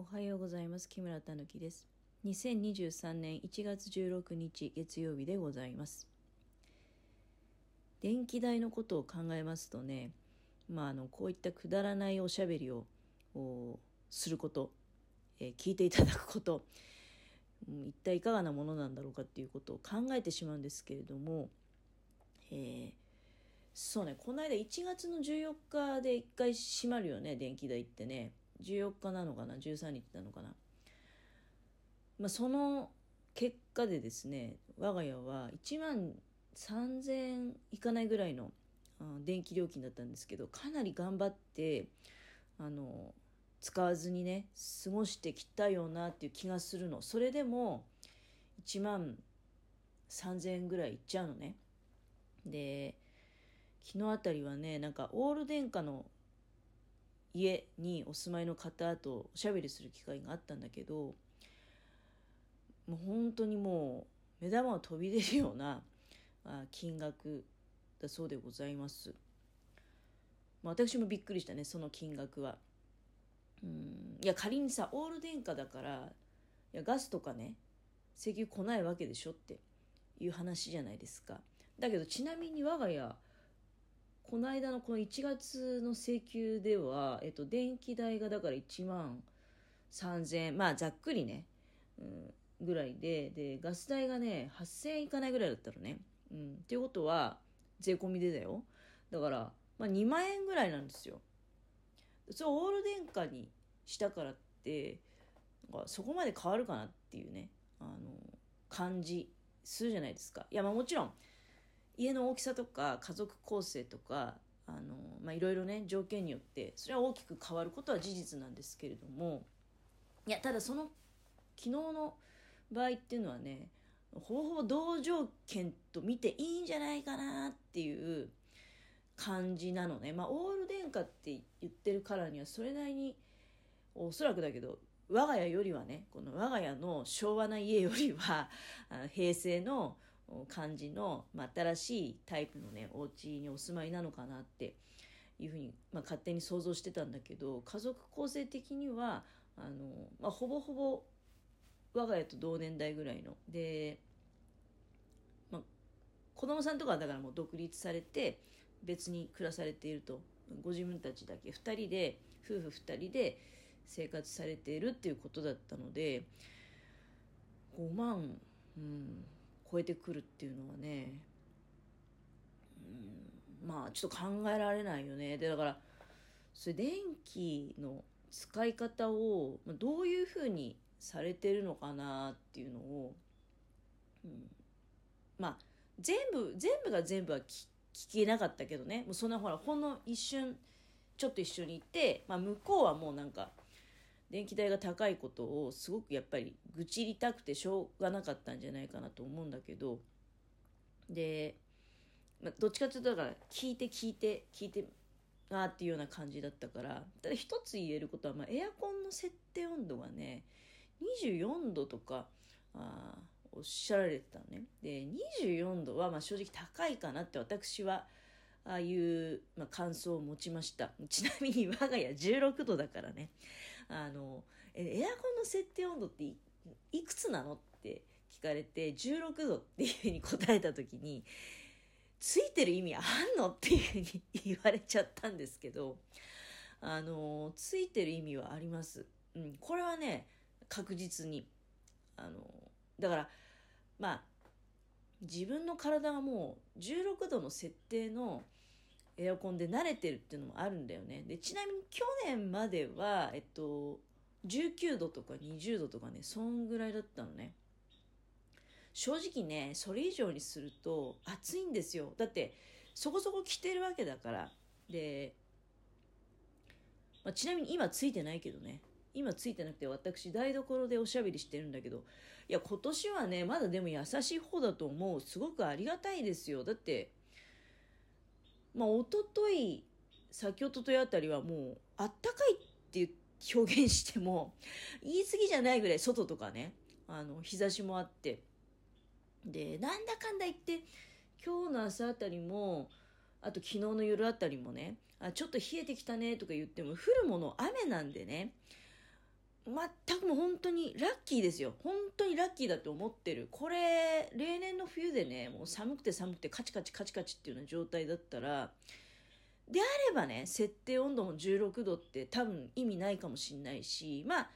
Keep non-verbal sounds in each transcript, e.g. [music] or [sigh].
おはようございます。木村たぬきです。2023年1月16日月曜日でございます。電気代のことを考えますとねまああのこういったくだらないおしゃべりをすること、えー、聞いていただくこと一体いかがなものなんだろうかっていうことを考えてしまうんですけれども、えー、そうねこの間1月の14日で1回閉まるよね電気代ってね。14日なのかな？13日なのかな、まあ、その結果でですね我が家は1万3000円いかないぐらいの電気料金だったんですけどかなり頑張ってあの使わずにね過ごしてきたよなっていう気がするの。それでも1万3000円ぐらいいっちゃうのね。で昨日あたりはねなんかオール電化の家にお住まいの方とおしゃべりする機会があったんだけどもう本当にもう目玉を飛び出るような金額だそうでございます。まあ、私もびっくりしたねその金額は。うんいや仮にさオール電化だからいやガスとかね石油来ないわけでしょっていう話じゃないですか。だけどちなみに我が家この間のこの1月の請求では、えっと、電気代がだから1万3000円、まあざっくりね、うん、ぐらいで、で、ガス代がね、8000円いかないぐらいだったのね。うん。っていうことは、税込みでだよ。だから、まあ2万円ぐらいなんですよ。それオール電化にしたからって、なんかそこまで変わるかなっていうね、あの、感じするじゃないですか。いや、まあもちろん、家の大きさとか家族構成とかあの、まあ、いろいろね条件によってそれは大きく変わることは事実なんですけれどもいやただその昨日の場合っていうのはねほぼほぼ同条件と見ていいんじゃないかなっていう感じなのね。まあ、オール電化って言ってるからにはそれなりにおそらくだけど我が家よりはねこの我が家の昭和な家よりは平成の感じの、まあ、新しいタイプのねお家にお住まいなのかなっていうふうに、まあ、勝手に想像してたんだけど家族構成的にはあの、まあ、ほぼほぼ我が家と同年代ぐらいの。で、まあ、子供さんとかはだからもう独立されて別に暮らされていると。ご自分たちだけ2人で夫婦2人で生活されているっていうことだったので5万、うん、超えてくるっていうのはね、うん、まあちょっと考えられないよね。でだからそれ電気の使い方をどういうふうにされてるのかなっていうのを、うん、まあ全部全部が全部は聞けなかったけどねもうそんなほらほんの一瞬ちょっと一緒にいて、まあ、向こうはもうなんか電気代が高いことをすごくやっぱり愚痴りたくてしょうがなかったんじゃないかなと思うんだけどで、まあ、どっちかというとだから聞いて聞いて聞いてあっていうような感じだったからただ一つ言えることは、まあ、エアコンの設定温度がね24度とかあおっしゃられてたね。で24度はまあ正直高いかなって私はああいう、まあ、感想を持ちました。ちなみに我が家16度だからね。あのエアコンの設定温度っていくつなのって聞かれて16度っていうふうに答えた時についてる意味あんのっていうふうに言われちゃったんですけどあのついてる意味はあります。うん、これはね確実にあのだからまあ自分の体がもう16度の設定のエアコンで慣れてるっていうのもあるんだよね。で、ちなみに去年までは、えっと、19度とか20度とかね、そんぐらいだったのね。正直ね、それ以上にすると暑いんですよ。だって、そこそこ着てるわけだから。で、まあ、ちなみに今ついてないけどね。今ついてなくて私台所でおしゃべりしてるんだけどいや今年はねまだでも優しい方だと思うすごくありがたいですよだってまあ、おととい、先ほどといあたりはもう、あったかいっていう表現しても、言い過ぎじゃないぐらい外とかね、あの、日差しもあって。で、なんだかんだ言って、今日の朝あたりも、あと昨日の夜あたりもね、あちょっと冷えてきたねとか言っても、降るもの雨なんでね、全くもう本当にラッキーですよ。本当にラッキーだって思ってる。これ、例年の冬でね、もう寒くて寒くてカチカチカチカチっていうような状態だったら、であればね、設定温度も16度って多分意味ないかもしんないし、まあ、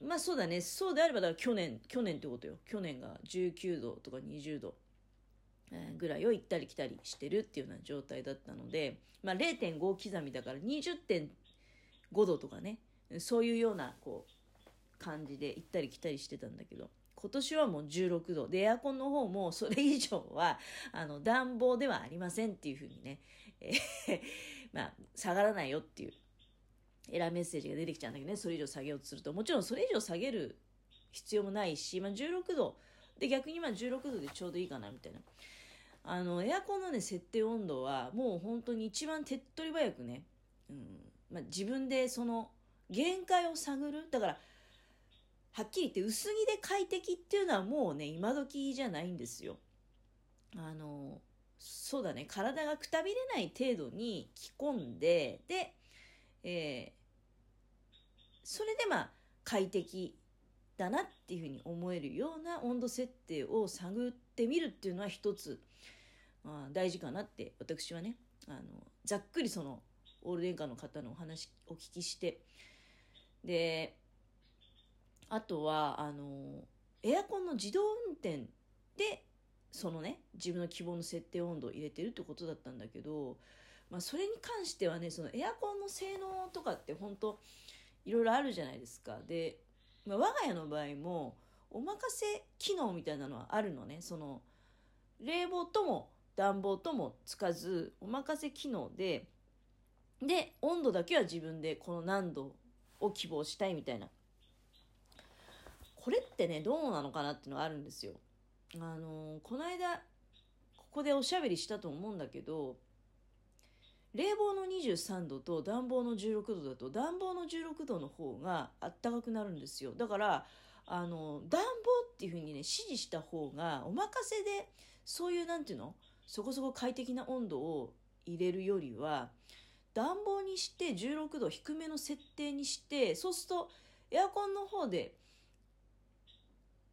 まあそうだね、そうであればだから去年、去年ってことよ。去年が19度とか20度ぐらいを行ったり来たりしてるっていうような状態だったので、まあ0.5刻みだから20.5度とかね、そういうようなこう感じで行ったり来たりしてたんだけど今年はもう16度でエアコンの方もそれ以上はあの暖房ではありませんっていうふうにね、えー、[laughs] まあ下がらないよっていうエラーメッセージが出てきちゃうんだけどねそれ以上下げようとすると。もちろんそれ以上下げる必要もないし、まあ、16度で逆にまあ16度でちょうどいいかなみたいな。あのエアコンのね設定温度はもう本当に一番手っ取り早くね、うんまあ、自分でその限界を探る？だからはっきり言って薄着で快適っていうのはもうね今時じゃないんですよ。あのそうだね。体がくたびれない程度に着込んでで、えー、それでまあ快適だなっていうふうに思えるような温度設定を探ってみるっていうのは一つ、まあ、大事かなって私はねあのざっくりそのオール電化の方のお話お聞きしてであとはあのエアコンの自動運転でそのね自分の希望の設定温度を入れてるってことだったんだけど、まあ、それに関してはねそのエアコンの性能とかって本当いろいろあるじゃないですか。で、まあ、我が家の場合もお任せ機能みたいなのはあるのね。その冷房とも暖房ともつかずお任せ機能でで温度だけは自分でこの何度を希望したいみたいな。これってね、どうなのかなっていうのはあるんですよ。あのー、この間、ここでおしゃべりしたと思うんだけど、冷房の23度と暖房の16度だと暖房の16度の方があったかくなるんですよだからあの暖房っていう風にね指示した方がお任せでそういうなんていうのそこそこ快適な温度を入れるよりは暖房にして16度低めの設定にしてそうするとエアコンの方で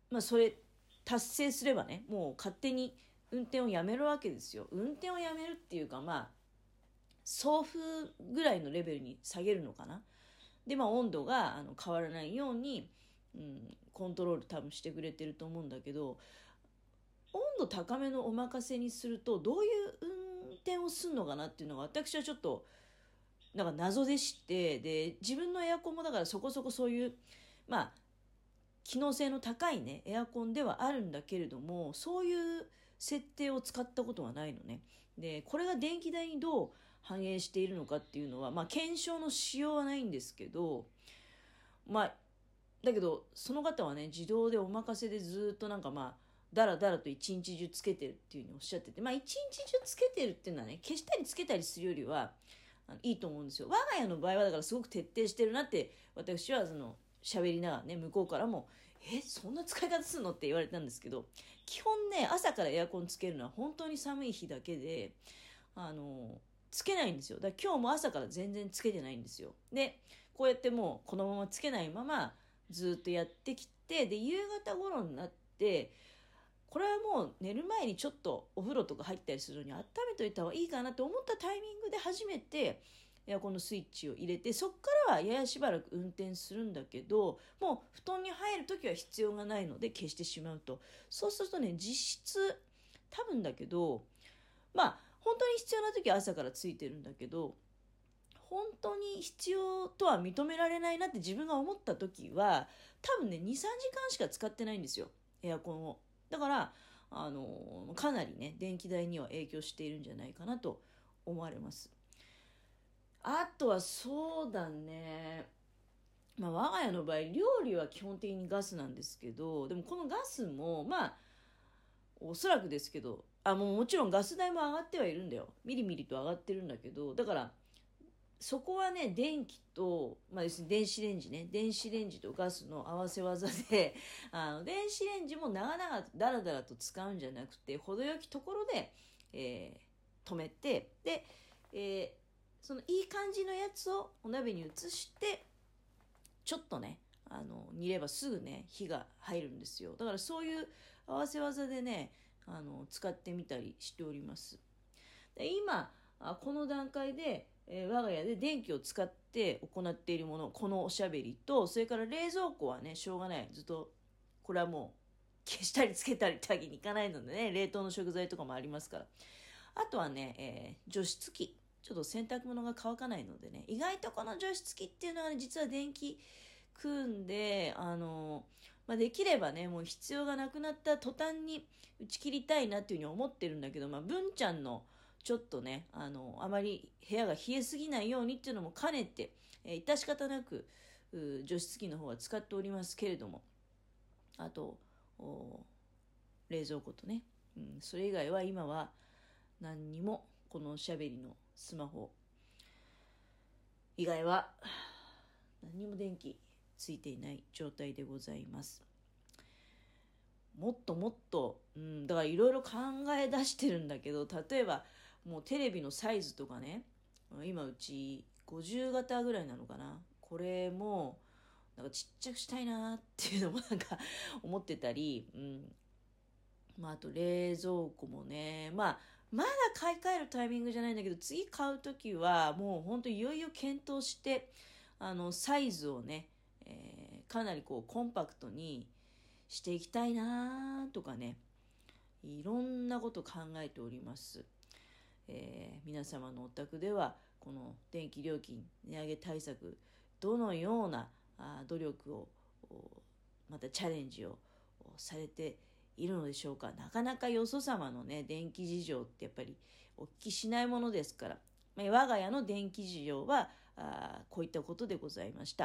まあそれ達成すればねもう勝手に運転をやめるわけですよ。運転をやめるっていうかまあ送風ぐらいのレベルに下げるのかな。でまあ温度があの変わらないように、うん、コントロール多分してくれてると思うんだけど温度高めのお任せにするとどういう運転をするのかなっていうのが私はちょっとなんか謎でしてで自分のエアコンもだからそこそこそういうまあ機能性の高いねエアコンではあるんだけれどもそういう設定を使ったことはないのね。でこれが電気代にどう反映しているのかっていうのはまあ検証のしようはないんですけどまあだけどその方はね自動でお任せでずっとなんかまあだらだらと一日中つけてるっていうふうにおっしゃっててまあ一日中つけてるっていうのはね消したりつけたりするよりはいいと思うんですよ。我が家の場合はだからすごく徹底してるなって私はその喋りながらね向こうからも「えそんな使い方するの?」って言われたんですけど基本ね朝からエアコンつけるのは本当に寒い日だけであのつけないんですよだから今日も朝から全然つけてないんですよでこうやってもうこのままつけないままずっとやってきてで夕方頃になってこれはもう寝る前にちょっとお風呂とか入ったりするのに温めといた方がいいかなって思ったタイミングで初めてエアコンのスイッチを入れてそっからはややしばらく運転するんだけどもう布団に入る時は必要がないので消してしまうとそうするとね実質多分だけどまあ本当に必要な時は朝からついてるんだけど本当に必要とは認められないなって自分が思った時は多分ね23時間しか使ってないんですよエアコンを。だから、あのかなりね、電気代には影響しているんじゃないかなと思われます。あとはそうだね。まあ、我が家の場合、料理は基本的にガスなんですけど、でもこのガスも、まあ、おそらくですけど、あ、もうもちろんガス代も上がってはいるんだよ。みりみりと上がってるんだけど、だから、そこはね、電気と、まあ、要するに電子レンジね、電子レンジとガスの合わせ技で、[laughs] あの、電子レンジも長々とダラダラと使うんじゃなくて、程よきところで、えー、止めて、で、えー、そのいい感じのやつをお鍋に移して、ちょっとね、あの、煮ればすぐね、火が入るんですよ。だからそういう合わせ技でね、あの、使ってみたりしております。で今、この段階で、えー、我が家で電気を使って行っているもの、このおしゃべりと、それから冷蔵庫はね、しょうがない。ずっと、これはもう、消したりつけたりってわけにいかないのでね、[laughs] 冷凍の食材とかもありますから。あとはね、えー、除湿機。ちょっと洗濯物が乾かないのでね、意外とこの除湿機っていうのは、ね、実は電気組んで、あの、まあ、できればね、もう必要がなくなった途端に打ち切りたいなっていうふうに思ってるんだけど、まあ、文ちゃんのちょっとね、あの、あまり部屋が冷えすぎないようにっていうのも兼ねて、えー、致し方なく、除湿機の方は使っておりますけれども、あと、冷蔵庫とね、うん、それ以外は今は何にもこのおしゃべりのスマホ以外は何にも電気ついていない状態でございます。もっともっと、うん、だからいろいろ考え出してるんだけど、例えばもうテレビのサイズとかね、今うち50型ぐらいなのかな。これも、なんかちっちゃくしたいなっていうのもなんか [laughs] 思ってたり、うん。まああと冷蔵庫もね、まあまだ買い替えるタイミングじゃないんだけど、次買う時はもうほんといよいよ検討して、あの、サイズをね、えー、かなりこうコンパクトにしていきたいなとかね、いろんなこと考えております。えー、皆様のお宅では、この電気料金値上げ対策、どのようなあ努力を、またチャレンジをされているのでしょうか。なかなかよそ様のね、電気事情ってやっぱりお聞きしないものですから、まあ、我が家の電気事情はあこういったことでございました。